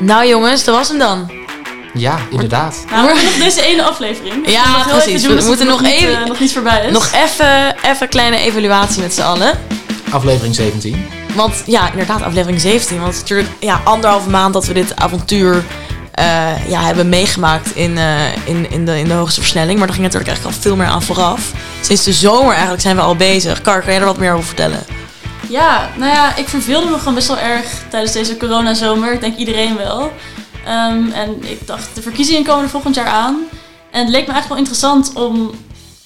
Nou jongens, dat was hem dan. Ja, inderdaad. Nou, we hebben nog deze ene aflevering. Ja, Dus we heel precies. doen We moeten nog even- eh, nog niet voorbij is. Nog even even een kleine evaluatie met z'n allen. Aflevering 17. Want ja, inderdaad, aflevering 17. Want het is natuurlijk ja, anderhalve maand dat we dit avontuur eh, ja, hebben meegemaakt in, eh, in, in, de, in de hoogste versnelling. Maar er ging natuurlijk eigenlijk al veel meer aan vooraf. Sinds de zomer eigenlijk zijn we al bezig. Kar, kan jij er wat meer over vertellen? Ja, nou ja, ik verveelde me gewoon best wel erg tijdens deze coronazomer. Ik denk iedereen wel. Ehm, en ik dacht, de verkiezingen komen er volgend jaar aan. En het leek me eigenlijk wel interessant om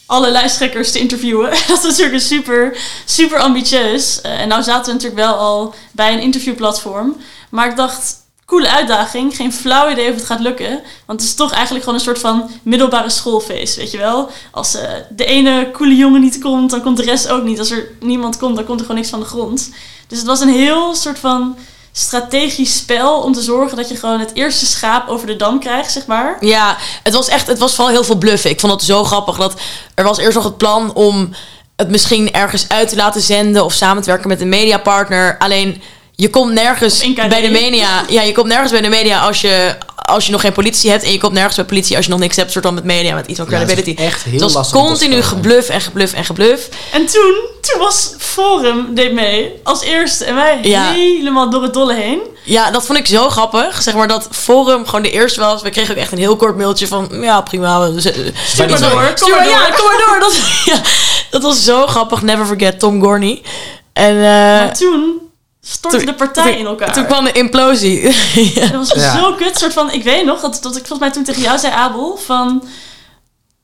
alle lijsttrekkers te interviewen. Dat is natuurlijk super, super ambitieus. Eh, en nou zaten we natuurlijk wel al bij een interviewplatform. Maar ik dacht, coole uitdaging. Geen flauw idee of het gaat lukken. Want het is toch eigenlijk gewoon een soort van middelbare schoolfeest, weet je wel. Als eh, de ene coole jongen niet komt, dan komt de rest ook niet. Als er niemand komt, dan komt er gewoon niks van de grond. Dus het was een heel soort van strategisch spel om te zorgen dat je gewoon het eerste schaap over de dam krijgt, zeg maar. Ja, het was echt, het was vooral heel veel bluffen. Ik vond het zo grappig dat er was eerst nog het plan om het misschien ergens uit te laten zenden of samen te werken met een mediapartner. Alleen je komt nergens bij de media. Ja, je komt nergens bij de media als je als je nog geen politie hebt en je komt nergens bij politie als je nog niks hebt, soort van met media, met iets van Ja, het is credibility. echt heel het was continu gebluf en gebluf en gebluf. En toen, toen was Forum deed mee als eerste en wij Ja. helemaal door het dolle heen. Ja, dat vond ik zo grappig. Zeg maar dat Forum gewoon de eerste was. We kregen ook echt een heel kort mailtje van... Ja, prima. Stuur niet maar zo. door, kom Stuur maar door. ja, kom maar door. Dat, ja, dat was zo grappig. Never forget Tom Gorney. En eh, Maar toen stortte toen- de partij toen- in elkaar. toen kwam de implosie. ja. Dat was Ja. zo kut. Soort van, ik weet nog dat, dat ik volgens mij toen tegen jou zei, Abel, van...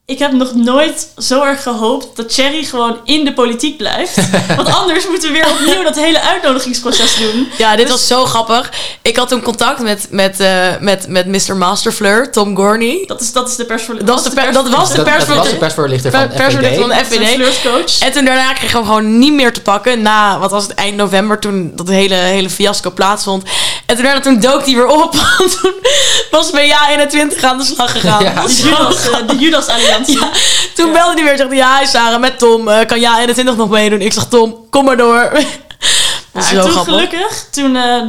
Ik heb nog nooit zo erg gehoopt dat Thierry gewoon in de politiek blijft. Want anders moeten we weer opnieuw dat hele uitnodigingsproces doen. ja, dit Dus- was zo grappig. Ik had toen contact met, met, eh, met, met Mr. Masterfleur, Tom Gorney. Dat is, dat is de persvoorlichter. Dat, is de per- dat was de Dat, dat was persvoorlichter de persvoorlichter van per- persvoorlichter van de FVD. FVD. flirtcoach. En toen daarna kregen we hem gewoon niet meer te pakken. Na, wat was het, eind november, toen dat hele, hele fiasco plaatsvond. En toen, toen dook hij weer op. Want toen was BA 21 aan de slag gegaan. Ja. De Judas, eh, de Judas Alliantie. Ja, toen belde hij weer en zegt hij, ja, hi Sarah, met Tom. eh, kan ja 21 nog meedoen? Ik zeg, Tom, kom maar door. Ja, en toen grappig. gelukkig, toen eh,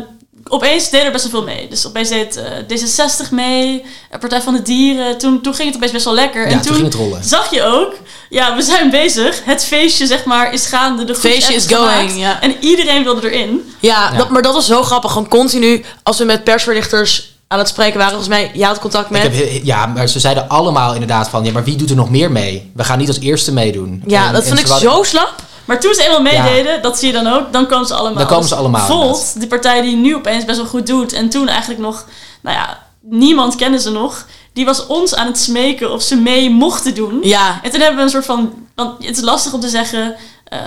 opeens deden er best wel veel mee. Dus opeens deed eh, D66 mee, Partij van de Dieren. Toen, toen ging het opeens best wel lekker. Ja, en toen ging het rollen. zag je ook, ja, we zijn bezig. Het feestje, zeg maar, is gaande. De Feestje is going, ja. En iedereen wilde erin. Ja, Ja. Dat, maar dat was zo grappig. Gewoon continu, als we met persverlichters aan het spreken waren, volgens mij, jij had contact met... Ik heb, he- ja, maar ze zeiden allemaal inderdaad van... Ja, maar wie doet er nog meer mee? We gaan niet als eerste meedoen. ja, En- dat en vond ik zo slap. Maar toen ze eenmaal meededen, dat zie je dan ook, dan komen ze allemaal. Dan komen ze Dus allemaal, Volt, die partij die nu opeens best wel goed doet. En toen eigenlijk nog, nou ja, niemand kende ze nog. Die was ons aan het smeken of ze mee mochten doen. Ja, En toen hebben we een soort van. Want het is lastig om te zeggen. eh,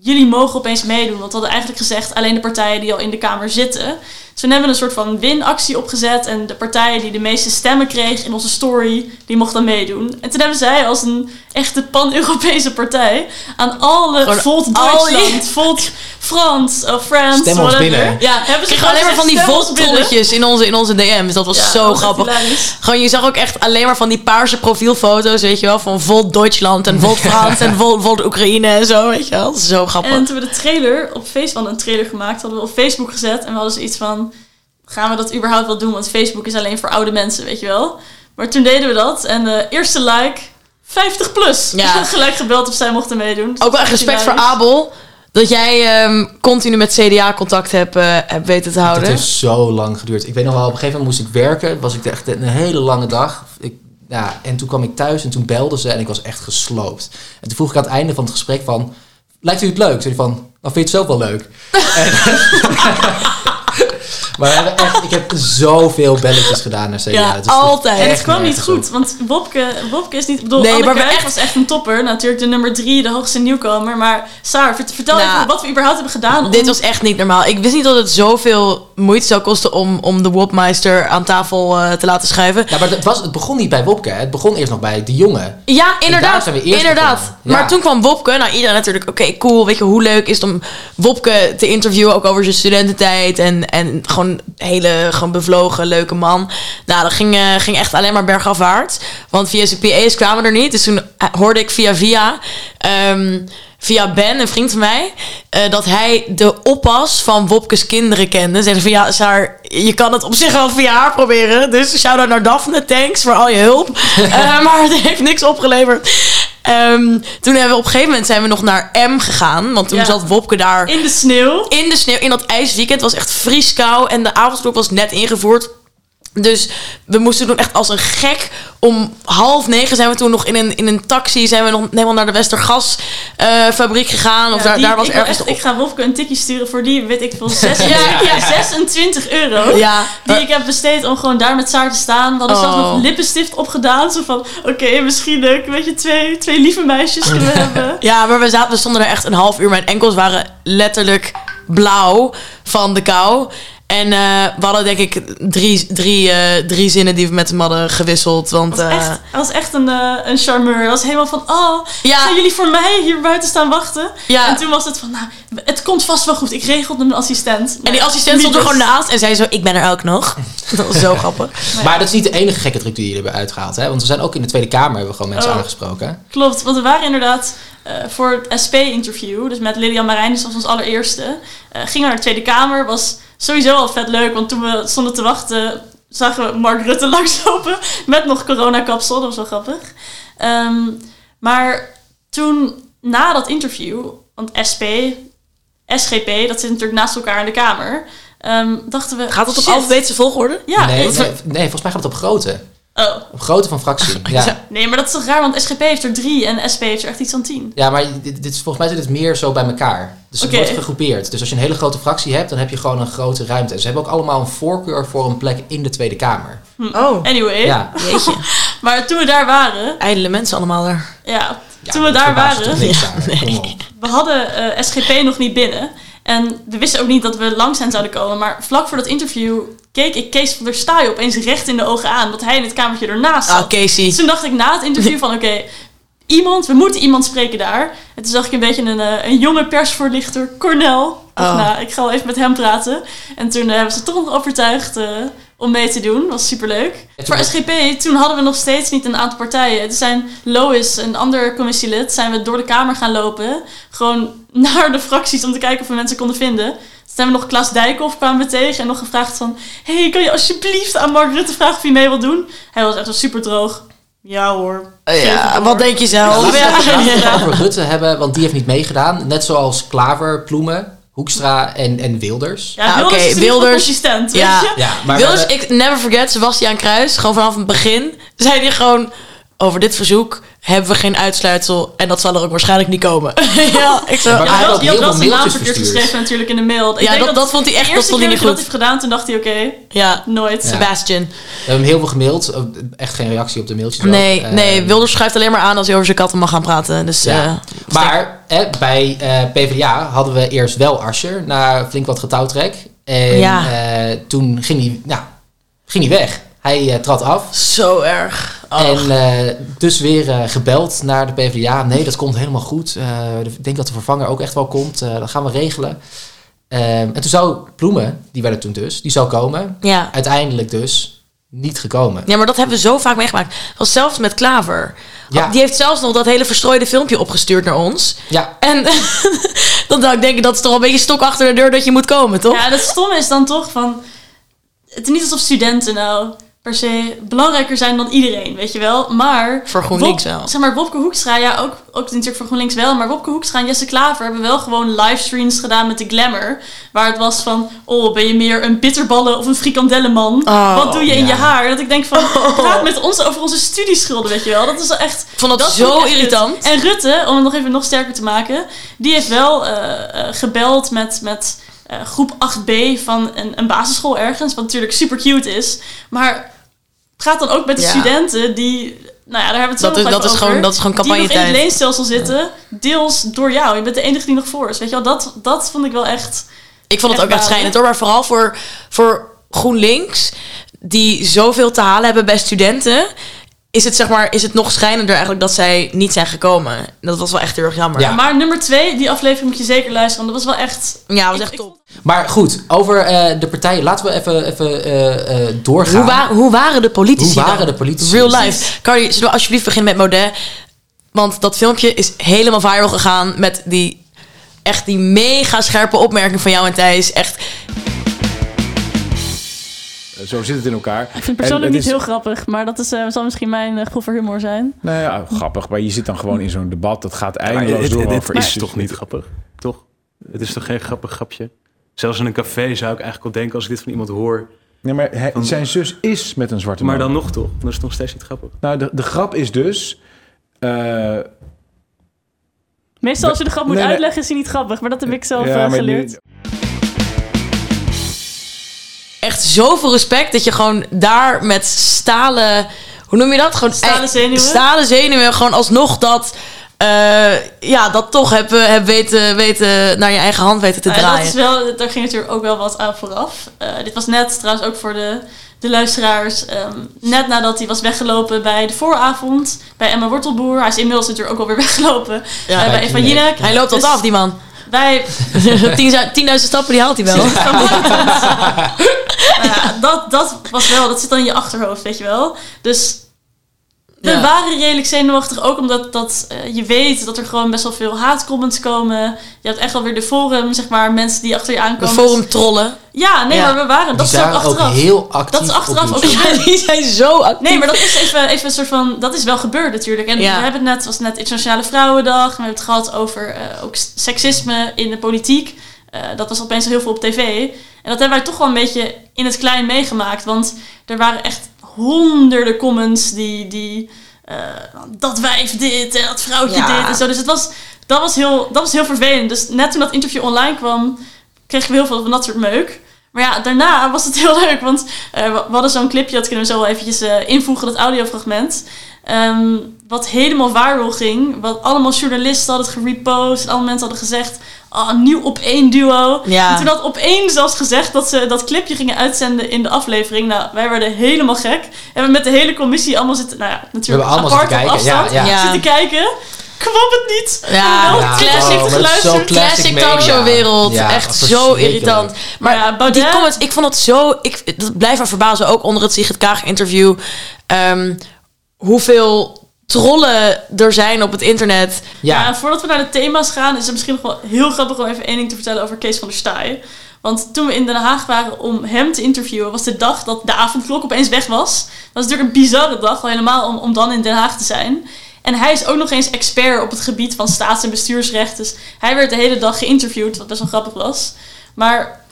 jullie mogen opeens meedoen. Want we hadden eigenlijk gezegd. alleen de partijen die al in de Kamer zitten. Dus toen hebben we een soort van winactie opgezet. En de partijen die de meeste stemmen kregen in onze story. die mochten dan meedouen. En toen hebben zij als een echte pan-Europese partij. aan alle Gewoon Volt Duitsland, Volt Frans of France. Stem ons whatever. binnen. ja. Hebben ze kreeg alleen maar van die voltrolletjes in onze, in onze DM's. Dat was Ja, zo dat was echt grappig. Gewoon, je zag ook echt alleen maar van die paarse profielfoto's, weet je wel. Van Volt Duitsland en Volt Frans en Volt, Volt Oekraïne en zo, weet je wel. Zo grappig. En toen we de trailer op Facebook een trailer gemaakt, hadden we op Facebook gezet en we hadden zoiets van: gaan we dat überhaupt wel doen? Want Facebook is alleen voor oude mensen, weet je wel. Maar toen deden we dat en de eerste like 50 plus. Ja. Gelijk gebeld of zij mochten meedoen. Dus Ook wel echt respect voor. Abel. Dat jij ehm, continu met CDA contact hebt, eh, hebt weten te Dat houden. heeft zo lang geduurd. Ik weet nog wel, op een gegeven moment moest ik werken. Was ik echt een hele lange dag. Ik, ja, en toen kwam ik thuis en toen belden ze en ik was echt gesloopt. En toen vroeg ik aan het einde van het gesprek van... Lijkt u het leuk? Toen zei hij van, dan vind je het zelf wel leuk. En- maar we hebben echt, ik heb zoveel belletjes gedaan naar CDA. Ja, Het is altijd. En het kwam niet goed, op. want Wopke, Wopke is niet... Ik bedoel, Nee, Anne maar Kruijf echt- was echt een topper. Natuurlijk de nummer drie, de hoogste nieuwkomer. Maar Saar, vert- vertel Nou, even wat we überhaupt hebben gedaan. om- Dit was echt niet normaal. Ik wist niet dat het zoveel moeite zou kosten om, om de Wopmeister aan tafel eh, te laten schuiven. Ja, maar het, was, het begon niet bij Wopke. hè. Het begon eerst nog bij de jongen. Ja, inderdaad. inderdaad. Ja. Maar toen kwam Wopke. Nou, iedereen natuurlijk, oké, cool. Weet je hoe leuk is het om Wopke te interviewen, ook over zijn studententijd. En, en gewoon hele gewoon bevlogen, leuke man. Nou, dat ging, eh, ging echt alleen maar bergafwaarts. Want via zijn PA's kwamen er niet. Dus toen eh, hoorde ik via via... ehm, via Ben, een vriend van mij, eh, dat hij de oppas van Wopkes kinderen kende. Zeggen van ja, Saar, je kan het op zich wel via haar proberen. Dus shout-out naar Daphne, thanks voor al je hulp. Eh, maar het heeft niks opgeleverd. Ehm, toen hebben we op een gegeven moment zijn we nog naar M gegaan. Want toen Ja. zat Wopke daar In de sneeuw. in de sneeuw, in dat ijsweekend. Het was echt vrieskou en de avondklok was net ingevoerd. Dus we moesten toen echt als een gek. Om half negen zijn we toen nog in een, in een taxi. Zijn we nog helemaal naar de Westergasfabriek gegaan. Of Ja, daar, die- daar was ik, ergens. echt, ik ga Wopke een tikje sturen voor die, weet ik veel, zes, Ja, ja, ja, ja, 26 euro. ja, Die ik heb besteed om gewoon daar met Saar te staan. We hadden zelfs Oh. nog lippenstift opgedaan. Zo van, oké, misschien leuk, weet je, twee, twee lieve meisjes kunnen hebben. ja, maar we, zaten, we stonden daar echt een half uur. Mijn enkels waren letterlijk blauw van de kou. En eh, we hadden denk ik drie, drie, eh, drie zinnen die we met hem hadden gewisseld. Want Dat was eh, echt, hij was echt een, eh, een charmeur. Hij was helemaal van, oh, Ja. gaan jullie voor mij hier buiten staan wachten? Ja. En toen was het van, nou, het komt vast wel goed. Ik regel met mijn assistent. en die assistent stond er gewoon naast en zei zo: Ik ben er ook nog. Dat was zo grappig. Maar dat is niet de enige gekke truc die jullie hebben uitgehaald. Hè? Want we zijn ook in de Tweede Kamer hebben we gewoon mensen Oh. aangesproken. Klopt, want we waren inderdaad eh, voor het SP-interview, dus met Lilian Marijn, dus dat was ons allereerste, eh, we naar de Tweede Kamer. Was sowieso al vet leuk, want toen we stonden te wachten, zagen we Mark Rutte langslopen met nog coronakapsel. Dat was wel grappig. Ehm, maar toen, na dat interview, want SP, SGP, dat zit natuurlijk naast elkaar in de Kamer, ehm, dachten we... Gaat het op alfabetische volgorde? Ja. nee, nee, nee, volgens mij gaat het op grootte. Oh. Op grootte van fractie. Ja. Nee, maar dat is toch raar, want SGP heeft er drie en SP heeft er echt iets van tien. Ja, maar dit, dit is, volgens mij zit het meer zo bij elkaar. Dus het wordt gegroepeerd. Dus als je een hele grote fractie hebt, dan heb je gewoon een grote ruimte. En ze hebben ook allemaal een voorkeur voor een plek in de Tweede Kamer. Oh, Anyway, Ja. jeetje. maar toen we daar waren, Ijdele mensen allemaal daar. ja, Ja, toen we daar waren, toch niks daar. Kom op. we hadden eh, SGP nog niet binnen. En we wisten ook niet dat we langs hen zouden komen. Maar vlak voor dat interview keek ik Kees van der Staaij opeens recht in de ogen aan. Dat hij in het kamertje ernaast zat. Ah, Casey. Dus toen dacht ik na het interview van oké, iemand, we moeten iemand spreken daar. En toen zag ik een beetje een, eh, een jonge persvoorlichter, Cornel. Oh. nou, ik ga wel even met hem praten. En toen eh, hebben ze toch nog overtuigd eh, om mee te doen. was superleuk. Voor SGP, toen hadden we nog steeds niet een aantal partijen. Er zijn Lois, een ander commissielid, zijn we door de Kamer gaan lopen. Gewoon naar de fracties om te kijken of we mensen konden vinden. Toen hebben we nog Klaas Dijkhoff kwamen we tegen en nog gevraagd van... hey, kan je alsjeblieft aan Mark Rutte vragen of hij mee wil doen? Hij was echt wel super droog. Ja hoor. Eh, het ja, wat denk je zelf? ja. laten we het Ja. over Rutte hebben, want die heeft niet meegedaan. Net zoals Klaver, Ploemen, Hoekstra en, en Wilders. Ja, Ah, Wilders Wilders- consistent, Ja. weet je? Ja, maar Wilders, ik never forget, Sebastiaan Kruis, gewoon vanaf het begin, zei hij gewoon, over dit verzoek hebben we geen uitsluitsel en dat zal er ook waarschijnlijk niet komen. ja, ik zo, Maar Je hij had had naam mailtjes verkeerd verstuurd. geschreven natuurlijk in de mail. Ik ja, denk dat, dat vond hij echt, de dat vond hij keer niet dat goed. dat heeft gedaan, toen dacht hij oké, Ja, nooit. Ja. Sebastian. we hebben hem heel veel gemaild. Echt geen reactie op de mailtjes. ook. Nee, Eh, nee, Wilders schuift alleen maar aan als hij over zijn katten mag gaan praten. Dus Ja. eh, Maar hè, bij eh, PvdA hadden we eerst wel Asscher na flink wat getouwtrek. En Ja. eh, toen ging hij, nou, ging hij weg. Hij eh, trad af. zo erg. En eh, dus weer eh, gebeld naar de PvdA. Nee, dat komt helemaal goed. Eh, ik denk dat de vervanger ook echt wel komt. Eh, dat gaan we regelen. Ehm, en toen zou Ploemen, die werd er toen dus, die zou komen. ja. Uiteindelijk dus niet gekomen. ja, maar dat hebben we zo vaak meegemaakt. Was zelfs met Klaver. Ja. Die heeft zelfs nog dat hele verstrooide filmpje opgestuurd naar ons. Ja, En dan zou ik denken, dat is toch wel een beetje stok achter de deur dat je moet komen, toch? Ja, het stomme is dan toch van... Het is niet alsof studenten nou per se belangrijker zijn dan iedereen, weet je wel. Maar... Voor GroenLinks wel. Zeg maar, Wopke Hoekstra, ja, ook, ook natuurlijk voor GroenLinks wel. Maar Wopke Hoekstra en Jesse Klaver hebben wel gewoon livestreams gedaan met de Glamour. Waar het was van, oh, ben je meer een bitterballen of een frikandellenman? Oh, Wat doe je in je haar? Dat ik denk van, praat met ons over onze studieschulden, weet je wel. Dat is echt... Ik vond dat, zo echt irritant. En Rutte, om het nog even nog sterker te maken, die heeft wel eh, eh, gebeld met, met eh, groep 8b van een, een basisschool ergens, wat natuurlijk super cute is. Maar praat dan ook met de Ja. studenten die, nou ja, daar hebben we het zo Dat is- dat even is over, gewoon- dat is gewoon Die nog in het leenstelsel zitten, deels door jou. Je bent de enige die nog voor is. Weet je wel, dat, dat vond ik wel echt... Ik vond het Echt ook echt schijnend hoor. Maar vooral voor, voor GroenLinks, die zoveel te halen hebben bij studenten. Is het zeg maar, is het nog schrijnender eigenlijk dat zij niet zijn gekomen. Dat was wel echt heel erg jammer. Ja. Maar nummer twee, die aflevering moet je zeker luisteren. Want dat was wel echt... Ja, was ik- echt ik top. Maar goed, over eh, de partijen. Laten we even, even eh, eh, doorgaan. Hoe, wa- hoe waren de politici Hoe waren dan? de politici? Real life. Cardi, zullen we alsjeblieft beginnen met Modet? Want dat filmpje is helemaal viral gegaan met die echt die mega scherpe opmerking van jou en Thijs. Echt, Zo zit het in elkaar. Ik vind het persoonlijk En niet het heel grappig. Maar dat is, eh, zal misschien mijn uh, voor humor zijn. Nou ja, grappig. Maar je zit dan gewoon in zo'n debat. Dat gaat Maar eindeloos door dit over is toch niet grappig? Toch? Het is toch geen grappig grapje? Zelfs in een café zou ik eigenlijk al denken als ik dit van iemand hoor. Nee, maar hij- zijn zus is met een zwarte Maar man. dan nog toch? Dan is het nog steeds niet grappig. Nou, de, de grap is dus... eh, Meestal als je de grap moet Nee, uitleggen is hij niet grappig. Maar dat heb ik zelf ja, eh, maar geleerd. nu- echt zoveel respect dat je gewoon daar met stalen... Hoe noem je dat? Gewoon Stalen eh, zenuwen? Stalen zenuwen. Gewoon alsnog dat... eh, ja, dat toch heb, heb weten, weten naar je eigen hand weten te ja, draaien. dat is wel, daar ging natuurlijk ook wel wat aan vooraf. Eh, dit was net trouwens ook voor de, de luisteraars. ehm, net nadat hij was weggelopen bij de vooravond. Bij Emma Wortelboer. Hij is inmiddels natuurlijk ook alweer weggelopen. Ja, bij Eva Jinek. Hij loopt dat Dus af, die man. Wij, 10.000 stappen, die haalt hij wel. nou ja, dat, dat was wel, dat zit dan in je achterhoofd, weet je wel. Dus we Ja. waren redelijk zenuwachtig, ook omdat dat, eh, je weet dat er gewoon best wel veel haatcomments komen. Je hebt echt wel weer de forum, zeg maar, mensen die achter je De aankomen. forum trollen. Ja, nee, Ja. maar we waren, dat Die is ook achteraf. heel actief Dat is achteraf ook. Ja, die zijn zo actief. Nee, maar dat is even, even een soort van. Dat is wel gebeurd natuurlijk. En Ja. we hebben het net, het was net Internationale Vrouwendag. En we hebben het gehad over eh, ook seksisme in de politiek. Eh, dat was opeens heel veel op tv. En dat hebben wij toch wel een beetje in het klein meegemaakt. Want er waren echt honderden comments die. die eh, dat wijf dit en dat vrouwtje Ja. dit en zo. Dus het was, dat, was heel, dat was heel vervelend. Dus net toen dat interview online kwam, kregen we heel veel van dat soort meuk. Maar ja, daarna was het heel leuk, want eh, we hadden zo'n clipje, dat kunnen we zo wel eventjes eh, invoegen, dat audiofragment. Ehm, wat helemaal viral ging. Wat allemaal journalisten hadden het gerepost. Alle mensen hadden gezegd, ah, een nieuw op één duo. Ja. En toen had op één zelfs gezegd dat ze dat clipje gingen uitzenden in de aflevering. Nou, wij werden helemaal gek. En we met de hele commissie allemaal zitten, nou ja, natuurlijk We apart zitten op kijken, ja, afstand. ja. Ja. Zitten kijken. Kwam het niet. Ja, Ja, classic oh, classic Classic talkshow wereld. Ja, Echt zo irritant. Maar ja, Baudet- die comments, ik vond het zo... Ik, dat blijft me verbazen, ook onder het Sigrid Kaag interview. ehm, hoeveel trollen er zijn op het internet. Ja. Ja, voordat we naar de thema's gaan, is het misschien nog wel heel grappig om even één ding te vertellen over Kees van der Staaij. Want toen we in Den Haag waren om hem te interviewen, was de dag dat de avondklok opeens weg was. Dat was natuurlijk een bizarre dag, al helemaal om, om dan in Den Haag te zijn. En hij is ook nog eens expert op het gebied van staats- en bestuursrecht. Dus hij werd de hele dag geïnterviewd, wat best wel grappig was. Maar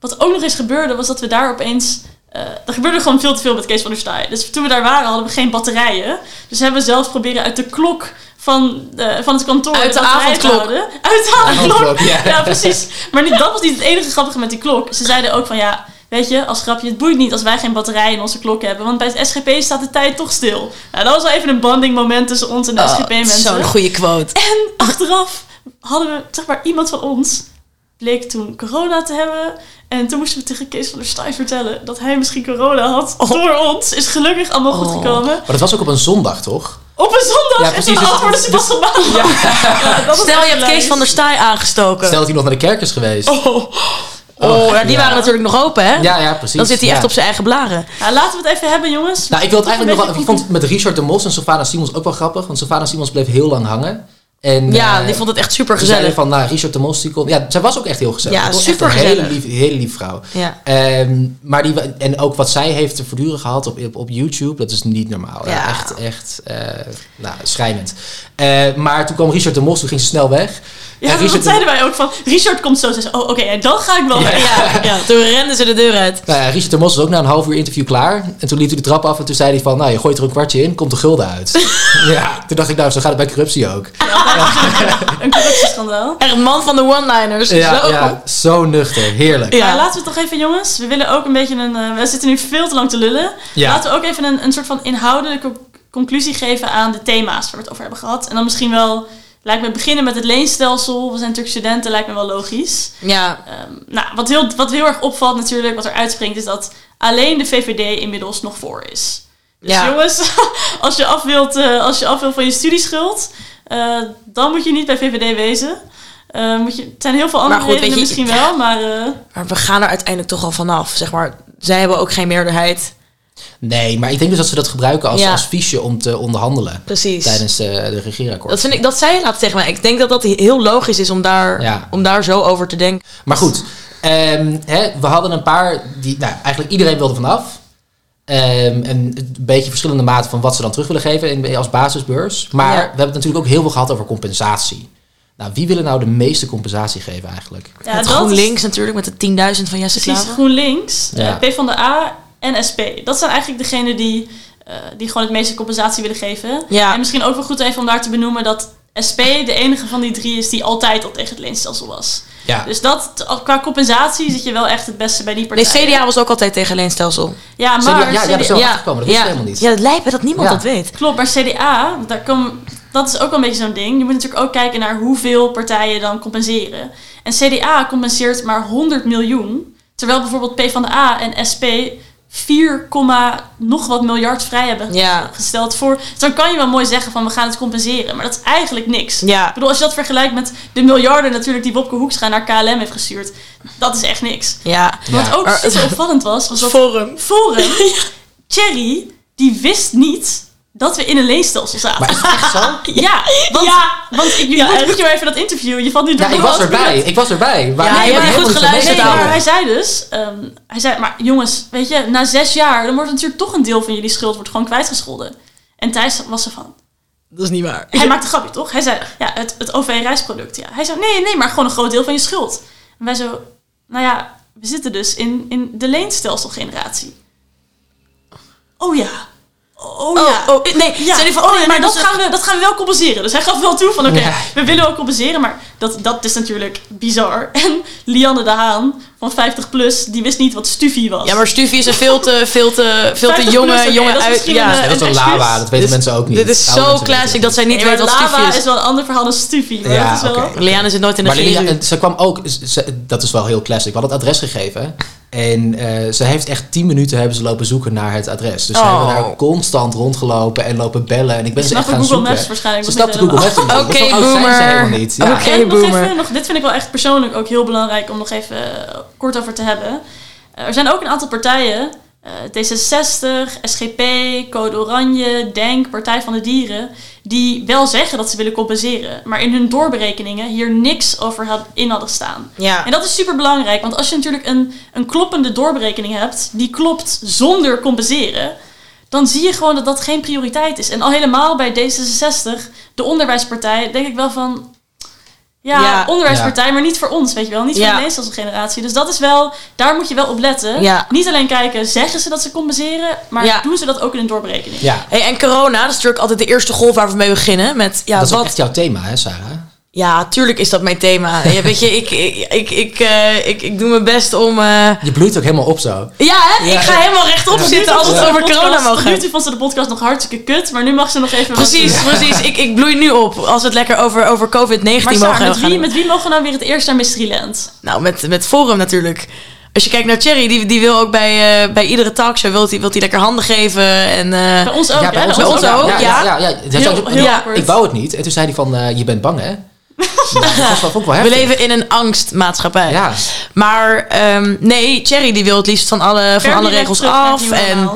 wat ook nog eens gebeurde, was dat we daar opeens... eh er gebeurde gewoon veel te veel met Kees van der Staaij. Dus toen we daar waren, hadden we geen batterijen. Dus hebben we zelfs proberen uit de klok van, eh, van het kantoor... Uit de batterijen te avondklok. houden. Uit de avondklok. Ja. Ja, precies. Maar niet, dat was niet het enige grappige met die klok. Ze zeiden ook van ja, weet je, als grapje, het boeit niet als wij geen batterij in onze klok hebben. Want bij het SGP staat de tijd toch stil. Nou, dat was wel even een bonding moment tussen ons en de Oh, SGP-mensen. Zo'n goede quote. En achteraf hadden we, zeg maar, iemand van ons bleek toen corona te hebben. En toen moesten we tegen Kees van der Staaij vertellen dat hij misschien corona had. Door ons. Is gelukkig allemaal goed Oh. gekomen. maar dat was ook op een zondag, toch? Op een zondag. Ja, en precies, toen dus- antwoordden ze dus- pas op maandag. Ja, Stel, je hebt Kees van der Staaij aangestoken. Stel dat hij nog naar de kerk is geweest. Oh, oh, ja, die ja. waren natuurlijk nog open, hè? Ja, ja, precies. Dan zit hij ja. echt op zijn eigen blaren. Nou, laten we het even hebben, jongens. Nou, ik wil het eigenlijk nog wel... Ik vond met Richard de Mos en Sylvana Simons ook wel grappig. Want Sylvana Simons bleef heel lang hangen. En, Ja, eh, die vond het echt super gezellig. van, nou, Richard de Mos, die kon... Ja, zij was ook echt heel gezellig. Ja, supergezellig. Een hele lief, hele lief vrouw. Ja. Ehm, maar die, en ook wat zij heeft te verduren gehad op, op, op YouTube, dat is niet normaal. Ja. Echt, echt, eh, nou, schrijnend. Eh, maar toen kwam Richard de Mos, toen ging ze snel weg. Ja, En dat Richard zeiden wij ook van. Richard komt zo. Ze zei, oh, oké, en dan ga ik wel. Ja, ja, toen renden ze de deur uit. Nou ja, Richard de Mos was ook na een half uur interview klaar. En toen liep hij de trap af en toen zei hij van... Nou, je gooit er een kwartje in, komt de gulden uit. ja, toen dacht ik, nou, zo gaat het bij corruptie ook. Een corruptieschandaal. Echt man van de one-liners. Ja, Zo. ja, zo nuchter. Heerlijk. Ja. Maar laten we toch even, jongens. We willen ook een beetje een. eh, we zitten nu veel te lang te lullen. Ja. Laten we ook even een, een soort van inhoudelijke conclusie geven aan de thema's waar we het over hebben gehad. En dan misschien wel. Lijkt me beginnen met het leenstelsel. We zijn natuurlijk studenten, lijkt me wel logisch. Ja, Ehm, nou, wat heel, wat heel erg opvalt natuurlijk, wat er uitspringt, is dat alleen de VVD inmiddels nog voor is. Dus Ja. jongens, als je, af wilt, eh, als je af wilt van je studieschuld, eh, dan moet je niet bij VVD wezen. Eh, moet je, het zijn heel veel andere goed, redenen je- misschien wel, maar... Maar we gaan er uiteindelijk toch al vanaf. Zeg maar, zij hebben ook geen meerderheid. Nee, maar ik denk dus dat ze dat gebruiken als, Ja. als fiche om te onderhandelen. Precies. Tijdens de, de regeerakkoord. Dat, vind ik, dat zei je laatst tegen mij. Ik denk dat dat heel logisch is om daar, Ja. om daar zo over te denken. Maar goed, ehm, hè, we hadden een paar die, nou, eigenlijk iedereen wilde vanaf. Ehm, en een beetje verschillende maten van wat ze dan terug willen geven in, als basisbeurs. Maar Ja. we hebben het natuurlijk ook heel veel gehad over compensatie. Nou, wie willen nou de meeste compensatie geven eigenlijk? ja, GroenLinks is natuurlijk, met de 10.000 van Jesse precies Klaver. GroenLinks, Ja. eh, PvdA en SP. Dat zijn eigenlijk degenen die, eh, die gewoon het meeste compensatie willen geven. Ja. En misschien ook wel goed even om daar te benoemen dat SP de enige van die drie is die altijd al tegen het leenstelsel was. Ja, Dus dat, qua compensatie zit je wel echt het beste bij die Nee, partij. CDA was ook altijd tegen leenstelsel. Ja, CDA maar ja, ja, dat is wel ja, achtergekomen. Dat ja, helemaal niet. Ja, het lijkt me dat niemand Ja. dat weet. Klopt, maar CDA, daar kom, dat is ook wel een beetje zo'n ding. Je moet natuurlijk ook kijken naar hoeveel partijen dan compenseren. En CDA compenseert maar 100 miljoen. Terwijl bijvoorbeeld PvdA en SP 4, nog wat miljard vrij hebben Ja. gesteld voor. Dus dan kan je wel mooi zeggen van we gaan het compenseren. Maar dat is eigenlijk niks. Ja. Ik bedoel, als je dat vergelijkt met de miljarden natuurlijk die Wopke Hoekstra naar KLM heeft gestuurd. Dat is echt niks. Ja. Wat Ja. ook super opvallend was, was dat Forum. Forum, Thierry, die wist niet dat we in een leenstelsel zaten. Maar is het echt zo? Ja, want, Ja. want ik, Ja, moet, je maar even dat interview. Je valt nu door Ja, ik was erbij. Ik was erbij. Maar Ja, je hebt goed geluisterd, Nee, maar hij zei dus, ehm, hij zei, maar jongens, weet je, na zes jaar, dan wordt natuurlijk toch een deel van jullie schuld wordt gewoon kwijtgescholden. En Thijs was er van. Dat is niet waar. Hij maakte een grapje, toch? Hij zei, ja, het, het OV-reisproduct, ja. Hij zei, nee, nee, maar gewoon een groot deel van je schuld. En wij zo, nou ja, we zitten dus in, in de leenstelselgeneratie. Oh ja. Oh ja. Oh, oh, nee, Ja, zei hij van, oh, oh, nee, maar dat, gaan we, dat gaan we wel compenseren. Dus hij gaf wel toe van, oké, Ja. we willen wel compenseren. Maar dat, dat is natuurlijk bizar. En Lianne de Haan van 50 plus, die wist niet wat stufie was. Ja, maar Stufie is een veel te, veel te, veel te 50 jonge, plus, jonge dat is uit. Ja. een, dat is een lava, dat weten mensen ook niet. Dit is Oude zo weten classic dat zij niet Nee, weet maar wat lava Stufie is. is wel een ander verhaal dan stufie. maar Ja, dat is wel... oké. Leanne zit nooit in de Maar jury. en ze kwam ook, ze- dat is wel heel classic. We hadden het adres gegeven. En eh, ze heeft echt 10 minuten hebben ze lopen zoeken naar het adres. Dus ze Oh. hebben daar constant rondgelopen en lopen bellen. En ik ben Ze ze echt gaan Google zoeken. Maps waarschijnlijk Ze snapte Google Maps niet. Oké, Want zo oud zijn ze boomer. helemaal niet. Ja. Oké. en nog boomer. even, nog, dit vind ik wel echt persoonlijk ook heel belangrijk om nog even eh, kort over te hebben. Er zijn ook een aantal partijen, D66, SGP, Code Oranje, DENK, Partij van de Dieren, die wel zeggen dat ze willen compenseren, maar in hun doorberekeningen hier niks over had, in hadden staan. Ja. En dat is super belangrijk, want als je natuurlijk een, een kloppende doorberekening hebt, die klopt zonder compenseren, dan zie je gewoon dat dat geen prioriteit is. En al helemaal bij D66, de onderwijspartij, denk ik wel van. Ja, Ja. onderwijspartij, maar niet voor ons, weet je wel. Niet voor Ja. de Nederlandse generatie. Dus dat is wel, daar moet je wel op letten. Ja. Niet alleen kijken, zeggen ze dat ze compenseren, maar Ja. doen ze dat ook in een doorberekening. Ja, Hey, en corona, dat is natuurlijk altijd de eerste golf waar we mee beginnen. Met, ja, dat is ook wat, echt jouw thema, hè Sarah? Ja, tuurlijk is dat mijn thema. Ja, weet je, ik, ik, ik, ik, eh, ik, ik doe mijn best om... eh, Je bloeit ook helemaal op zo. Ja, hè? Ja. ik ga helemaal rechtop Ja. zitten als het over corona Tot nu gaan. vond ze de podcast nog hartstikke kut, maar nu mag ze nog even... wat- Precies, precies. Ik, ik bloei nu op als we het lekker over, over COVID-19 Maar mogen Saar, met gaan. wie, met wie mogen we nou weer het eerst naar Mysteryland? Nou, met, met Forum natuurlijk. Als je kijkt naar Thierry, die, die wil ook bij, eh, bij iedere talkshow wil die, wil die lekker handen geven. En, eh, Bij ons ook, ja, hè? bij ons Bij ook. ons ja. ook, Ja, ja. ja, ja, ja. Hij Heel- zei- heel ja, awkward. ik wou het niet. En toen zei hij van, eh, je bent bang, hè? Dat wel, we leven in een angstmaatschappij. Ja, Maar ehm, nee, Thierry die wil het liefst van alle, van alle regels af. En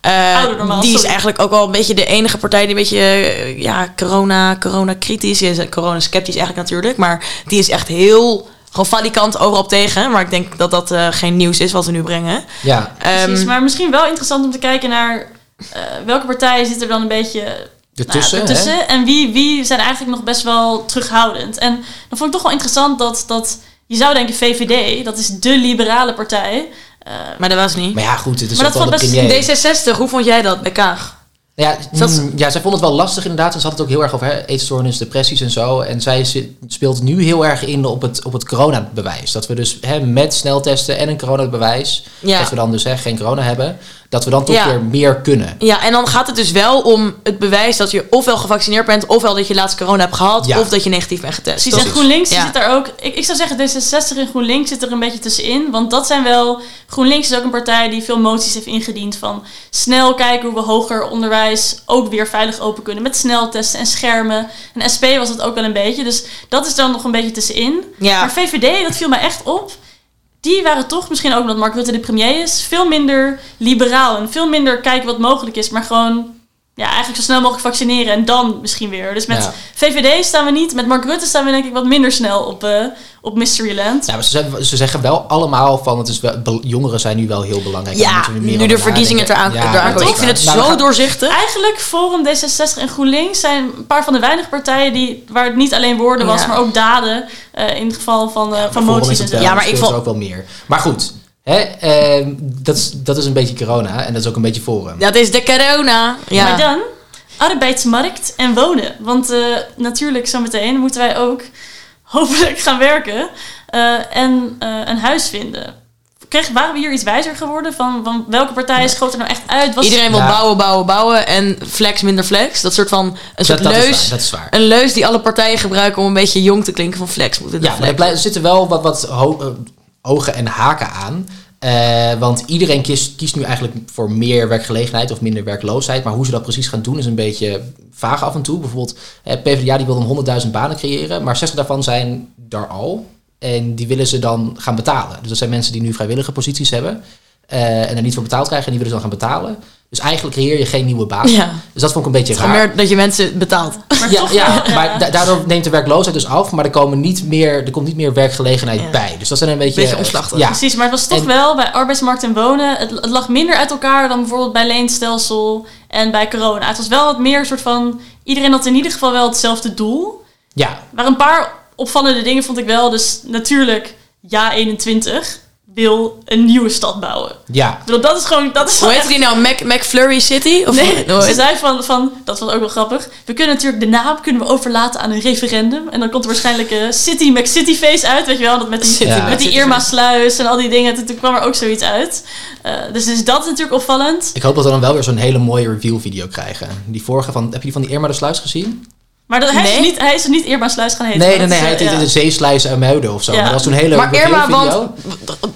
eh, normaal, die is sorry. eigenlijk ook wel een beetje de enige partij die een beetje eh, ja, corona, corona kritisch is. Corona sceptisch eigenlijk natuurlijk. Maar die is echt heel gewoon valikant overal op tegen. Maar ik denk dat dat eh, geen nieuws is wat we nu brengen. ja. Precies, Ehm, maar misschien wel interessant om te kijken naar eh, welke partijen zit er dan een beetje Ertussen, nou, hè? en wie, wie zijn eigenlijk nog best wel terughoudend. En dan vond ik toch wel interessant dat, dat je zou denken VVD, dat is de liberale partij. eh, maar dat was niet. Maar ja, goed, het is Maar ook dat wel de valt best- premier. D66, hoe vond jij dat bij Kaag? Nou ja, mm, ja, zij vond het wel lastig inderdaad. En ze had het ook heel erg over hè, eetstoornis, depressies en zo. En zij speelt nu heel erg in op het, op het coronabewijs. Dat we dus hè, met sneltesten en een coronabewijs, Ja. dat we dan dus hè, geen corona hebben, dat we dan toch Ja. weer meer kunnen. Ja, en dan gaat het dus wel om het bewijs dat je ofwel gevaccineerd bent, ofwel dat je laatst corona hebt gehad, Ja. of dat je negatief bent getest. Precies, Dat en GroenLinks ja. zit daar ook... Ik, ik zou zeggen, D66 en GroenLinks zit er een beetje tussenin. Want dat zijn wel... GroenLinks is ook een partij die veel moties heeft ingediend van... snel kijken hoe we hoger onderwijs ook weer veilig open kunnen. Met sneltesten en schermen. En SP was het ook wel een beetje. Dus dat is dan nog een beetje tussenin. Ja. Maar VVD, dat viel mij echt op. Die waren toch, misschien ook omdat Mark Rutte de premier is... veel minder liberaal. En veel minder kijken wat mogelijk is. Maar gewoon... Ja, eigenlijk zo snel mogelijk vaccineren en dan misschien weer. Dus met Ja. VVD staan we niet. Met Mark Rutte staan we denk ik wat minder snel op, eh, op Mysteryland. Ja, maar ze, zeggen- ze zeggen wel allemaal van het is wel, jongeren zijn nu wel heel belangrijk. Ja, moeten we meer nu de verkiezingen eraan, Ja, komen. is Ik vind het. Nou, zo gaan- doorzichtig. Eigenlijk Forum, D66 en GroenLinks zijn een paar van de weinige partijen die, waar het niet alleen woorden was, Ja. maar ook daden. eh, in het geval van, eh, van moties en het zo. wel, Ja, maar ik er vond- ook wel meer. Maar goed, hè, ehm, dat, is, dat is een beetje corona en dat is ook een beetje Forum. Dat is de corona. Ja. Maar dan arbeidsmarkt en wonen. Want eh, natuurlijk, zometeen moeten wij ook hopelijk gaan werken eh, en eh, een huis vinden. Kreeg, waren we hier iets wijzer geworden van, van welke partijen schoot er nou echt uit? Was, Iedereen wil Ja. bouwen, bouwen, bouwen en flex minder flex. Dat soort van een soort dat, dat leus. Is waar, dat is waar. Een leus die alle partijen gebruiken om een beetje jong te klinken van flex. Moet in de Ja, maar er, flex. er zitten wel wat, wat ogen en haken aan. Eh, want iedereen kiest, kiest nu eigenlijk voor meer werkgelegenheid of minder werkloosheid. Maar hoe ze dat precies gaan doen is een beetje vaag af en toe. Bijvoorbeeld, eh, PvdA die wil dan 100.000 banen creëren, maar 60 daarvan zijn daar al. En die willen ze dan gaan betalen. Dus dat zijn mensen die nu vrijwillige posities hebben. eh, en er niet voor betaald krijgen en die willen ze dan gaan betalen. Dus eigenlijk creëer je geen nieuwe baan. Ja. Dus dat vond ik een beetje raar. meer dat je mensen betaalt. maar Ja, toch ja, maar da- daardoor neemt de werkloosheid dus af, maar er, komen niet meer, er komt niet meer werkgelegenheid Ja. bij. Dus dat zijn een beetje... Beetje omslachtig. Ja, Precies, maar het was toch En- wel bij arbeidsmarkt en wonen. Het, het lag minder uit elkaar dan bijvoorbeeld bij leenstelsel en bij corona. Het was wel wat meer een soort van. Iedereen had in ieder geval wel hetzelfde doel. ja, Maar een paar opvallende dingen vond ik wel. Dus natuurlijk, ja 21 wil een nieuwe stad bouwen. ja. Bedoel, dat is gewoon. Dat is Hoe heet die nou? Mac, McFlurry City? Of Nee, ze zei van, van, dat was ook wel grappig. We kunnen natuurlijk de naam kunnen we overlaten aan een referendum. En dan komt er waarschijnlijk eh, City McCity Face uit, weet je wel. Dat met die, City Ja. met die Irma Sluis en al die dingen. Toen, toen kwam er ook zoiets uit. Eh, dus, dus dat is natuurlijk opvallend. Ik hoop dat we dan wel weer zo'n hele mooie review video krijgen. Die vorige van, heb je die van die Irma de Sluis gezien? Maar dat, hij, is niet, hij is er niet Irma Sluis gaan heten. Nee, nee, nee, is, hij heet ja. de Zeesluis uit Muiden of zo. Ja. Maar dat was toen een hele Maar Irma, want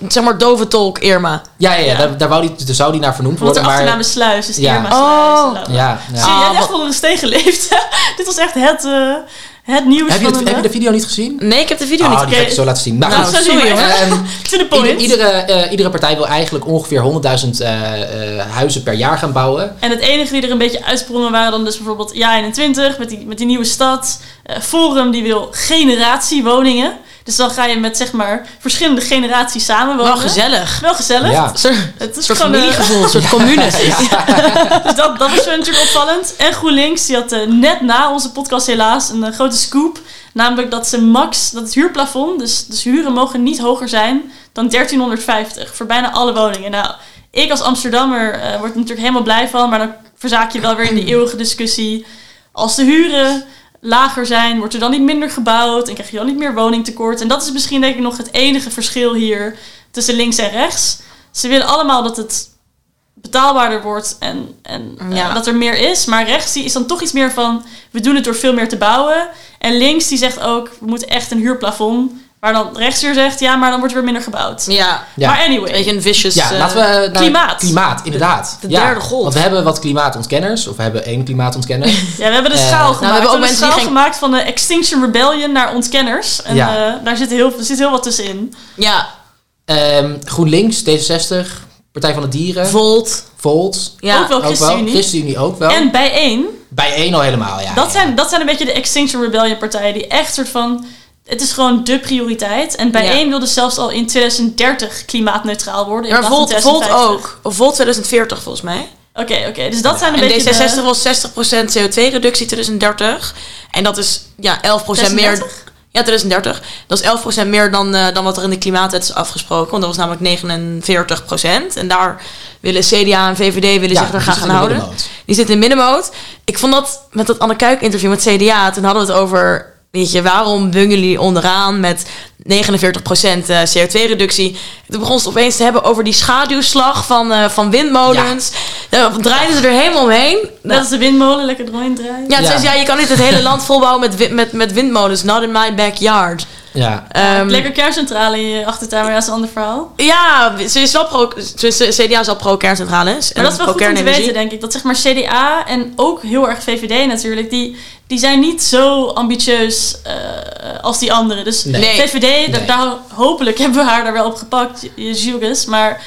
zeg maar dove tolk Irma. Ja, ja, ja, Ja. Daar, daar, wou die, daar zou die naar vernoemd Want de worden. achternaam Maar, is Sluis, dus Ja. Irma Oh. Sluis. ja, ja. Zie je, jij hebt Ah, echt onder een geleefd. Dit was echt het, eh, het nieuws Heb je, van de heb je de video niet gezien? Nee, ik heb de video Oh, niet die ga ik zo laten zien. Nou, Nou, goed. Sorry, maar. Ehm, To the point. Ieder- iedere, eh, iedere partij wil eigenlijk ongeveer 100.000 eh, eh, huizen per jaar gaan bouwen. En het enige die er een beetje uitsprongen waren dan dus bijvoorbeeld Ja 21 met die, met die nieuwe stad. Forum die wil generatiewoningen. Dus dan ga je met zeg maar verschillende generaties samenwonen. Wel gezellig. Wel gezellig. Ja. Een soort, Het is soort gewoon, eh, familiegevoel, een soort commune. dus dat, dat was wel natuurlijk opvallend. En GroenLinks die had eh, net na onze podcast helaas een eh, grote scoop. Namelijk dat ze max, dat het huurplafond, dus, dus huren mogen niet hoger zijn dan 1350 voor bijna alle woningen. Nou, ik als Amsterdammer eh, word er natuurlijk helemaal blij van, maar dan verzaak je wel weer in die eeuwige discussie. Als de huren lager zijn, wordt er dan niet minder gebouwd en krijg je dan niet meer woningtekort. En dat is misschien denk ik nog het enige verschil hier tussen links en rechts. Ze willen allemaal dat het betaalbaarder wordt en, en eh, Ja. dat er meer is. Maar rechts die is dan toch iets meer van, we doen het door veel meer te bouwen. En links die zegt ook, we moeten echt een huurplafond. Waar dan rechts weer zegt, ja, maar dan wordt er weer minder gebouwd. Ja, Ja. Maar anyway, weet je, een vicious... Ja, eh, laten we naar klimaat. Klimaat, inderdaad. de Ja, derde golf. Want we hebben wat klimaatontkenners, of we hebben één klimaatontkenner. ja, we hebben de Eh, schaal nou, we gemaakt. hebben ook een mensen die schaal gemaakt van de Extinction Rebellion naar ontkenners. En Ja. eh, daar zit heel, zit heel wat tussenin. Ja, Ehm, GroenLinks, D66, Partij van de Dieren, Volt. Volt. Ja, ook wel Ook wel. ChristenUnie. ChristenUnie ook wel. En bijeen, Bij één al helemaal, ja. dat, ja. zijn, dat zijn een beetje de Extinction Rebellion partijen die echt soort van... Het is gewoon de prioriteit. En bijeen Ja. wilde zelfs al in 2030 klimaatneutraal worden. maar Volt, Volt 2050. ook. Volt 2040 volgens mij. Oké, oké. Dus dat zijn een En beetje D66 de... was 60% CO2-reductie 2030. En dat is ja, 11% meer... 36? Ja, 2030. Dat is 11% meer dan, eh, dan wat er in de klimaatwet is afgesproken. Want dat was namelijk 49%. En daar willen CDA en VVD willen Ja, zich er graag aan houden. Die Die zit in middenmoot. Ik vond dat met dat Anne Kuik interview met CDA, toen hadden we het over, weet je, waarom bungelen jullie onderaan met 49% eh, CO2-reductie? Toen begon ze het opeens te hebben over die schaduwslag van, eh, van windmolens. Daar draaiden ze er helemaal omheen. Dat is de windmolen, lekker draaien. Ja, het Ja. zei ze, ja, je kan niet het hele land volbouwen met, met, met windmolens. Not in my backyard. Ja. Ehm, Lekker kerncentrale in je achtertuin, maar dat is een ander verhaal. Ja, ze is wel pro, CDA is wel pro-kerncentrales. Maar dat is wel goed om te weten, denk ik. Dat zeg maar CDA en ook heel erg VVD natuurlijk, die, die zijn niet zo ambitieus eh, als die anderen. Dus Nee. VVD, Nee. daar, hopelijk hebben we haar daar wel op gepakt, je Jules. Maar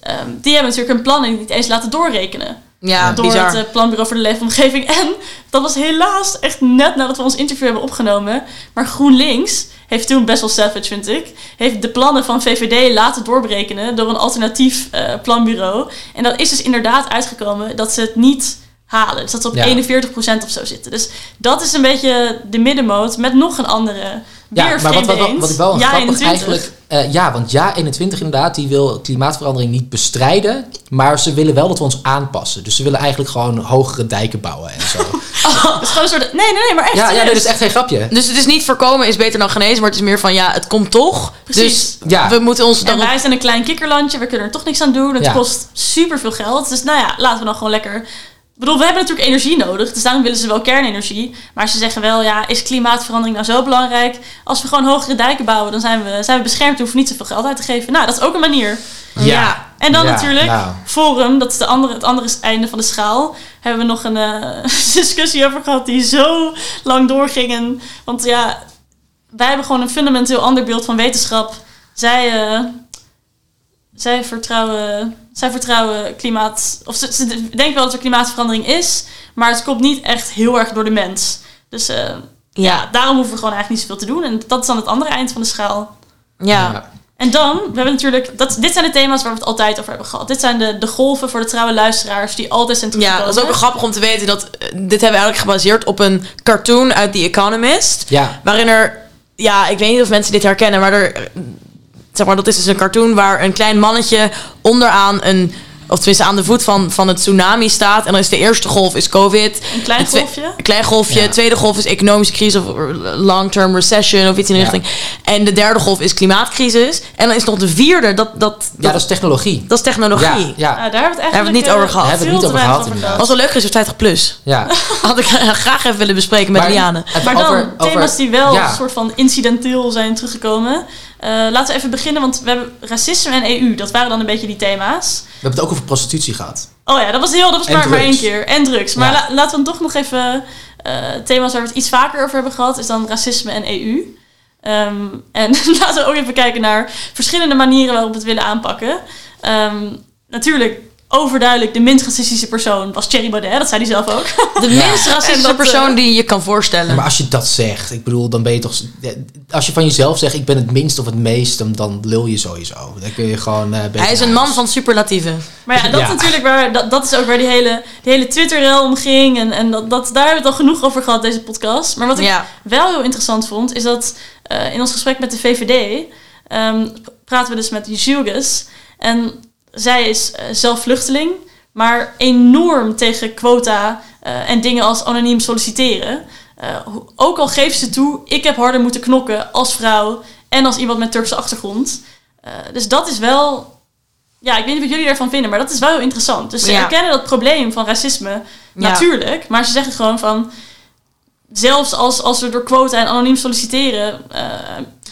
ehm, die hebben natuurlijk hun plannen niet eens laten doorrekenen. Ja, door bizar. het eh, Planbureau voor de Leefomgeving. En dat was helaas echt net nadat we ons interview hebben opgenomen. Maar GroenLinks heeft toen, best wel savage vind ik, heeft de plannen van VVD laten doorberekenen door een alternatief eh, planbureau. En dat is dus inderdaad uitgekomen dat ze het niet halen. Dus dat ze op Ja. 41% of zo zitten. Dus dat is een beetje de middenmoot met nog een andere. Weer Ja, maar wat, wat, wat, ik wel eend. grappig 21. eigenlijk... eh, ja, want ja 21 inderdaad, die wil klimaatverandering niet bestrijden. Maar ze willen wel dat we ons aanpassen. Dus ze willen eigenlijk gewoon hogere dijken bouwen en zo. Het is gewoon een soort... Nee, nee, nee, maar echt ja, ja, nee, dat is echt geen grapje. Dus het is niet voorkomen is beter dan genezen, maar het is meer van ja, het komt toch. Precies. Dus Ja. we moeten ons En daarop... wij zijn een klein kikkerlandje, we kunnen er toch niks aan doen. Het Ja. kost super veel geld. Dus nou ja, laten we dan gewoon lekker. Ik bedoel, we hebben natuurlijk energie nodig, dus daarom willen ze wel kernenergie. Maar ze zeggen wel, ja, is klimaatverandering nou zo belangrijk? Als we gewoon hogere dijken bouwen, dan zijn we, zijn we beschermd, we hoeven niet zoveel geld uit te geven. Nou, dat is ook een manier. Ja. En dan Ja, natuurlijk, nou. Forum, dat is de andere, het andere einde van de schaal. Hebben we nog een eh, discussie over gehad die zo lang doorging. En, want ja, wij hebben gewoon een fundamenteel ander beeld van wetenschap. Zij, eh, zij, vertrouwen, zij vertrouwen klimaat... Of ze, ze denken wel dat er klimaatverandering is, maar het komt niet echt heel erg door de mens. Dus eh, ja, daarom hoeven we gewoon eigenlijk niet zoveel te doen. En dat is dan het andere eind van de schaal. Ja. En dan, we hebben natuurlijk, dat, dit zijn de thema's waar we het altijd over hebben gehad. Dit zijn de, de golven voor de trouwe luisteraars die altijd zijn Ja, teruggekomen. dat is ook wel grappig om te weten dat eh, dit hebben we eigenlijk gebaseerd op een cartoon uit The Economist. Ja. Waarin er, ja, ik weet niet of mensen dit herkennen, maar er, zeg maar, dat is dus een cartoon waar een klein mannetje onderaan een, of tenminste aan de voet van, van het tsunami staat. En dan is de eerste golf is COVID. Een klein golfje. Een klein golfje. Ja. Tweede golf is economische crisis of long-term recession of iets in die Ja. richting. En de derde golf is klimaatcrisis. En dan is nog de vierde, dat, dat, Ja, dat is technologie. dat is technologie. Ja, ja, Nou, daar hebben we het Hebben we het eigenlijk niet over eh, gehad. Hebben we het niet over gehad, inderdaad. Was wel leuk is voor 50 plus. ja. Had ik graag even willen bespreken met Maar- Liane. Maar dan, over- over- thema's die wel ja. een soort van incidenteel zijn teruggekomen. Eh, laten we even beginnen, want we hebben racisme en EU. Dat waren dan een beetje die thema's. We hebben het ook over prostitutie gehad. Oh ja, dat was heel, dat was En maar, maar één keer. En drugs. Maar Ja. la- laten we dan toch nog even... eh, thema's waar we het iets vaker over hebben gehad, is dan racisme en EU. Ehm, en laten we ook even kijken naar verschillende manieren waarop we het willen aanpakken. Ehm, natuurlijk, overduidelijk, de minst racistische persoon was Thierry Baudet. Dat zei hij zelf ook. De Ja. minst racistische dat, persoon eh, die je kan voorstellen. Maar als je dat zegt, ik bedoel, dan ben je toch... Als je van jezelf zegt, ik ben het minst of het meest, dan, dan lul je sowieso. Dan kun je gewoon... eh, Hij is een man van superlatieven. Maar ja, dat, Ja. Is natuurlijk waar, dat, dat is ook waar die hele, die hele Twitter-rel om ging. En, en dat, dat, daar hebben we het al genoeg over gehad, deze podcast. Maar wat ik Ja. wel heel interessant vond, is dat eh, in ons gesprek met de VVD ehm, praten we dus met Jules. En zij is eh, zelf vluchteling, maar enorm tegen quota eh, en dingen als anoniem solliciteren. Eh, ook al geeft ze toe, ik heb harder moeten knokken als vrouw en als iemand met Turkse achtergrond. Dus dat is wel ja, ik weet niet wat jullie daarvan vinden, maar dat is wel heel interessant. Dus ze Ja. erkennen dat probleem van racisme Ja. natuurlijk, maar ze zeggen gewoon van, zelfs als, als we door quota en anoniem solliciteren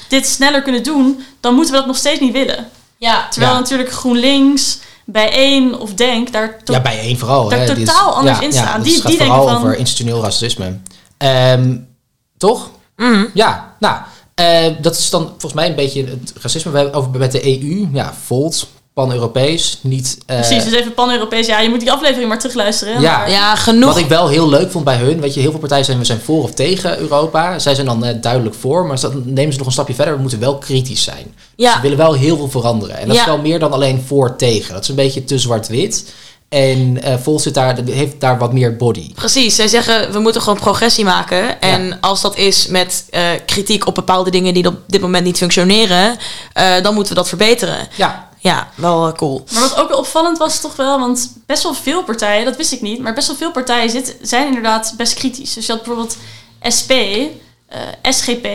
dit sneller kunnen doen, dan moeten we dat nog steeds niet willen. Ja. Terwijl Ja. natuurlijk GroenLinks, Bijeen of Denk daar to- Ja, bij één vooral. daar hè. Dit is- totaal anders ja, in ja, staan. Die- gaat die denken vooral van- over institutioneel racisme. Ehm, toch? Mhm. Ja, nou, eh, dat is dan volgens mij een beetje het racisme. We hebben over met de EU. Ja, Volt, pan-Europees, niet... eh, Precies, dus even pan-Europees. Ja, je moet die aflevering maar terugluisteren. Ja. maar- Ja, genoeg. Wat ik wel heel leuk vond bij hun, weet je, heel veel partijen zijn, we zijn voor of tegen Europa. Zij zijn dan eh, duidelijk voor, maar dan nemen ze nog een stapje verder. We moeten wel kritisch zijn. Ja. Ze willen wel heel veel veranderen. En dat is wel meer dan alleen voor tegen. Dat is een beetje te zwart-wit. En eh Volt zit daar, heeft daar wat meer body. Precies, zij zeggen we moeten gewoon progressie maken. En als dat is met eh, kritiek op bepaalde dingen die op dit moment niet functioneren, eh, dan moeten we dat verbeteren. Ja, ja, wel eh, cool. Maar wat ook wel opvallend was toch wel, want best wel veel partijen, dat wist ik niet, maar best wel veel partijen zit, zijn inderdaad best kritisch. Dus je had bijvoorbeeld SP, eh, SGP,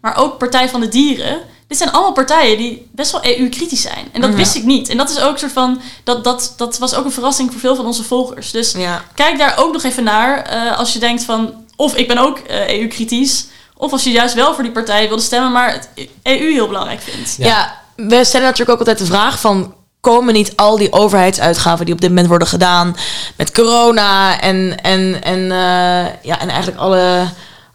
maar ook Partij van de Dieren. Dit zijn allemaal partijen die best wel EU-kritisch zijn. En dat Ja. wist ik niet. En dat is ook een soort van, dat, dat, dat was ook een verrassing voor veel van onze volgers. Dus Ja. kijk daar ook nog even naar eh, als je denkt van, of ik ben ook EU-kritisch, of als je juist wel voor die partij wilde stemmen, maar het EU heel belangrijk vindt. Ja. Ja. We stellen natuurlijk ook altijd de vraag van... komen niet al die overheidsuitgaven die op dit moment worden gedaan... met corona en, en, en, eh, ja, en eigenlijk alle,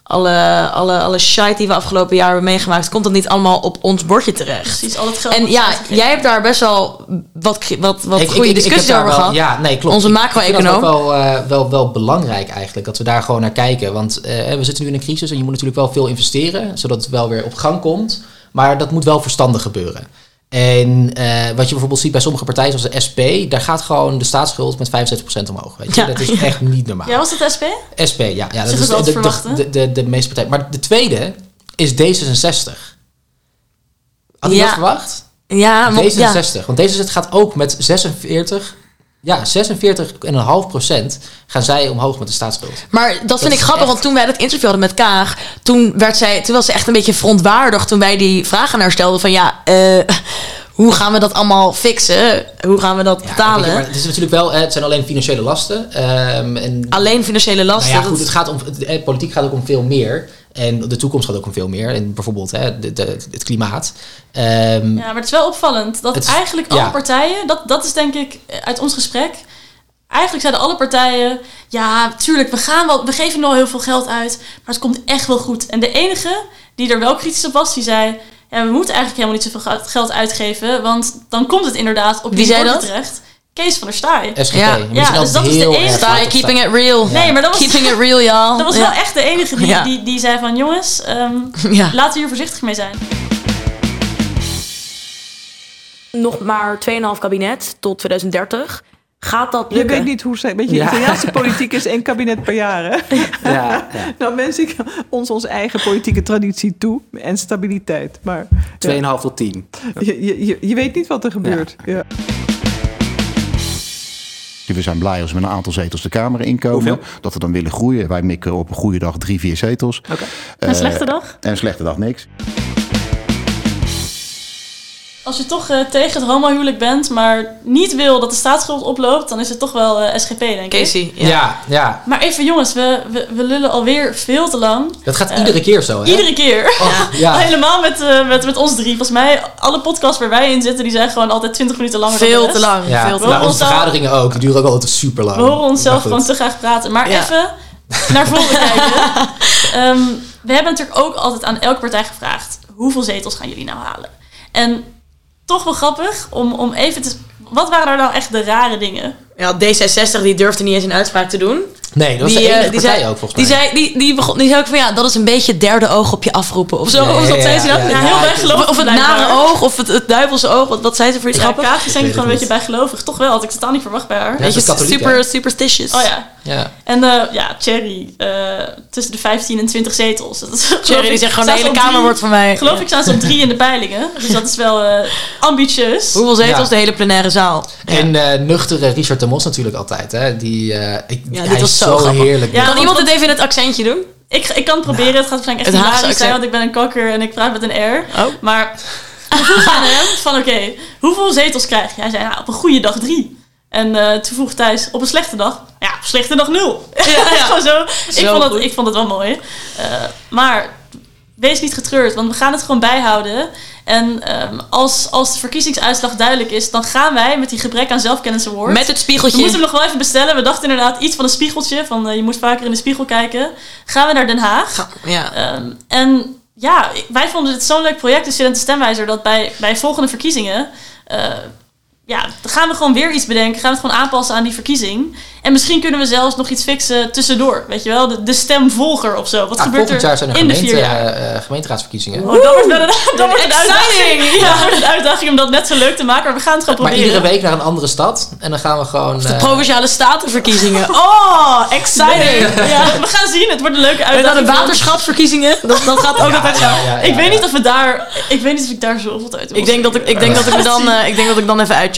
alle, alle, alle shite die we afgelopen jaar hebben meegemaakt... komt dat niet allemaal op ons bordje terecht? Precies, al dat geld. En ja, jij hebt daar best wel wat, wat, wat Ik- goede ik- heb discussies over wel- gehad. Ja, nee, klopt. Onze macro-econoom. Ik vind dat ook wel, eh, wel, wel belangrijk eigenlijk, dat we daar gewoon naar kijken. Want eh, we zitten nu in een crisis en je moet natuurlijk wel veel investeren, zodat het wel weer op gang komt. Maar dat moet wel verstandig gebeuren. En eh, wat je bijvoorbeeld ziet bij sommige partijen zoals de SP, daar gaat gewoon de staatsschuld met 75% omhoog. Weet je? Ja. Dat is echt niet normaal. Ja, was dat SP? SP, ja. ja dat is het de, de, de, de, de meeste partijen. Maar de tweede is D66. Had je Ja. dat verwacht? Ja, want, ja. D66. Want D66 gaat ook met 46, ja, 46,5% gaan zij omhoog met de staatsschuld. Maar dat, vind ik grappig, echt- want toen wij dat interview hadden met Kaag, toen, werd zij, toen was ze echt een beetje verontwaardigd toen wij die vragen naar haar stelden van ja, eh, hoe gaan we dat allemaal fixen? Hoe gaan we dat Ja, betalen? je, maar het is natuurlijk wel, het zijn alleen financiële lasten. ehm, en, Alleen financiële nou lasten. ja, dat- goed, het gaat om, het, eh, politiek gaat ook om veel meer. En de toekomst gaat ook om veel meer. En bijvoorbeeld hè, de, de, het klimaat. Ehm, Ja, maar het is wel opvallend dat Het eigenlijk ja. alle partijen, dat, dat is denk ik eh, uit ons gesprek. Eigenlijk zeiden alle partijen, ja, tuurlijk, we, gaan wel, we geven nog heel veel geld uit, maar het komt echt wel goed. En de enige die er wel kritisch op was, die zei, ja, we moeten eigenlijk helemaal niet zoveel ge- geld uitgeven, want dan komt het inderdaad op Wie die zei borden dat? terecht. Kees van der Staaij. SGP. Ja. Dus dat is de enige- je keeping it real. Nee, maar dat was, Keeping it real, y'all. dat was Ja. wel echt de enige die, Ja. die, die zei van, jongens, ehm, Ja. laten we hier voorzichtig mee zijn. Nog maar 2,5 kabinet tot 2030. Gaat dat Je lukken? weet niet hoe ze, weet je, Ja. Italiaanse politiek is één kabinet per jaar. Hè? Ja, ja. Nou, wens ik ons onze eigen politieke traditie toe en stabiliteit. Maar 2,5 tot 10. je, je, je, je weet niet wat er gebeurt. Ja. We zijn blij als we met een aantal zetels de Kamer inkomen. Hoeveel? Dat we dan willen groeien. Wij mikken op een goede dag drie, vier zetels. Oké. Een slechte dag? En een slechte dag niks. Als je toch eh, tegen het homohuwelijk bent, maar niet wil dat de staatsschuld oploopt, dan is het toch wel eh, SGP, denk ik. Casey, Ja. ja. ja, Maar even jongens, we, we, we lullen alweer veel te lang. Dat gaat Eh, iedere keer zo, hè? Iedere keer. Oh, ja. Helemaal met, eh, met, met ons drie. Volgens mij, alle podcasts waar wij in zitten, die zijn gewoon altijd 20 minuten langer Veel te lang. Ja, Veel te We nou, lang. onze vergaderingen ook. Die duren ook altijd super lang. We horen onszelf gewoon te graag praten. Maar Ja. even naar voren kijken. Ehm, we hebben natuurlijk ook altijd aan elke partij gevraagd... hoeveel zetels gaan jullie nou halen? En toch wel grappig om, om even te... Wat waren er nou echt de rare dingen? Ja, D66 die durfde niet eens een uitspraak te doen. Nee, dat was die, de eh, enige die partij zei, ook volgens die mij. zei, die, die, begon, die zei ook van ja, dat is een beetje het derde oog op je afroepen of zo. Ja, of ja, zei ze ja, Ja, ja, heel bijgelovig Of het blijkbaar. nare oog of het, het duivelse oog. Wat, wat zei ze voor iets Ja, denk ik weet gewoon een het beetje bijgelovig. Toch wel, had ik totaal niet verwacht bij haar. Ja, Weet ze je, is katholiek, super superstitious. Oh ja. Ja. En eh, ja, Thierry, eh, tussen de 15 en 20 zetels. Dat is, geloof Thierry die zegt gewoon de hele kamer drie- wordt van mij. Geloof ik staan ze op drie in de peilingen. Dus dat is wel eh, ambitieus. Hoeveel zetels? Ja. De hele plenaire zaal. En eh, nuchtere Richard de Mos natuurlijk altijd. Hè? Die, eh, ik, Ja, hij dit was is zo grappig. heerlijk. Ja, kan iemand het even in het accentje doen? Ik, ik kan het proberen. Het gaat waarschijnlijk echt Het hilarisch zijn, want ik ben een kakker en ik praat met een R. Oh. Maar aan hem van oké, hoeveel zetels krijg je? Hij zei nou, op een goede dag drie. En eh, toen vroeg Thijs, op een slechte dag? Ja, op een slechte dag nul. Ja, gewoon zo. Ik, Zo vond het, goed. ik vond het wel mooi. Eh, maar wees niet getreurd, want we gaan het gewoon bijhouden. En ehm, als, als de verkiezingsuitslag duidelijk is, dan gaan wij met die gebrek aan zelfkennis award... Met het we spiegeltje. moeten hem nog wel even bestellen. We dachten inderdaad iets van een spiegeltje. Van eh, je moet vaker in de spiegel kijken. Gaan we naar Den Haag. Ja. Ehm, en ja, wij vonden het zo'n leuk project, de Studenten Stemwijzer, dat bij, bij volgende verkiezingen. eh, ja, dan gaan we gewoon weer iets bedenken. Gaan we het gewoon aanpassen aan die verkiezing. En misschien kunnen we zelfs nog iets fixen tussendoor. Weet je wel, de, de stemvolger of zo. Wat Ah, gebeurt volgend er jaar zijn er in de vier jaar? eh, gemeenteraadsverkiezingen. Oh, dat wordt een, dat wordt een uitdaging. Exciting! Ja, dat wordt een uitdaging om dat net zo leuk te maken. Maar we gaan het gewoon Maar proberen. iedere week naar een andere stad. En dan gaan we gewoon... De eh, provinciale statenverkiezingen. Oh, exciting! Ja, we gaan zien. Het wordt een leuke En dan uitdaging. de waterschapsverkiezingen. Dat, dat gaat ook altijd ja, ja, ja, Ik weet ja. niet of we daar... Ik weet niet of ik daar zoveel tijd in Ik denk dat ik, ik, denk dat ik, me dan, eh, ik denk dat ik dan even uitcheck.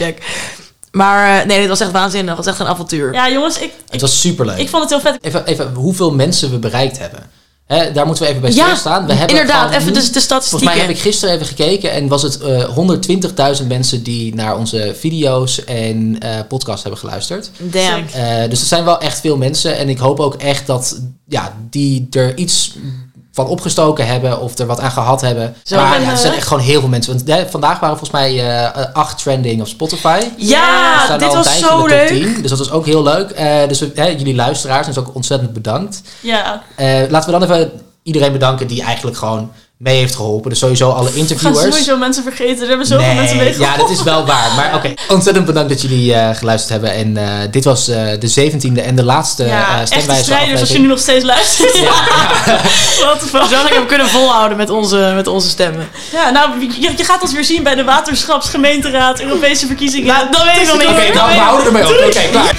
Maar eh, nee, dit was echt waanzinnig. Het was echt een avontuur. Ja, jongens, ik, Het was superleuk. ik vond het heel vet. Even, even hoeveel mensen we bereikt hebben. Hè, daar moeten we even bij Ja, stilstaan. We hebben inderdaad. Even nu- de, de statistieken. Volgens mij heb ik gisteren even gekeken en was het eh 120.000 mensen die naar onze video's en eh podcast hebben geluisterd. Damn. Eh, dus het zijn wel echt veel mensen en ik hoop ook echt dat ja, die er iets van opgestoken hebben of er wat aan gehad hebben. Zo, maar ja, er eh, zijn echt gewoon heel veel mensen. Want eh, vandaag waren volgens mij eh, eh, acht trending op Spotify. Ja, dit al was zo leuk. 10, dus dat was ook heel leuk. Eh, dus hè, jullie luisteraars, dus ook ontzettend bedankt. Ja, Eh, laten we dan even iedereen bedanken die eigenlijk gewoon mee heeft geholpen. Dus sowieso alle we gaan interviewers. sowieso mensen vergeten. Er hebben zoveel Nee, mensen meegeholpen. Ja, dat is wel waar. Maar oké, ontzettend bedankt dat jullie eh, geluisterd hebben. En eh, dit was eh, de zeventiende en de laatste Ja, echte stemwijze strijders als je nu nog steeds luistert. Ja. Wat de fuck. Ik hem kunnen volhouden met onze, met onze stemmen. Ja, nou, je, je gaat ons weer zien bij de Waterschapsgemeenteraad, Europese verkiezingen. Nou, dat weet ik nog niet. Oké, nou, we houden ermee op. Oké, klaar.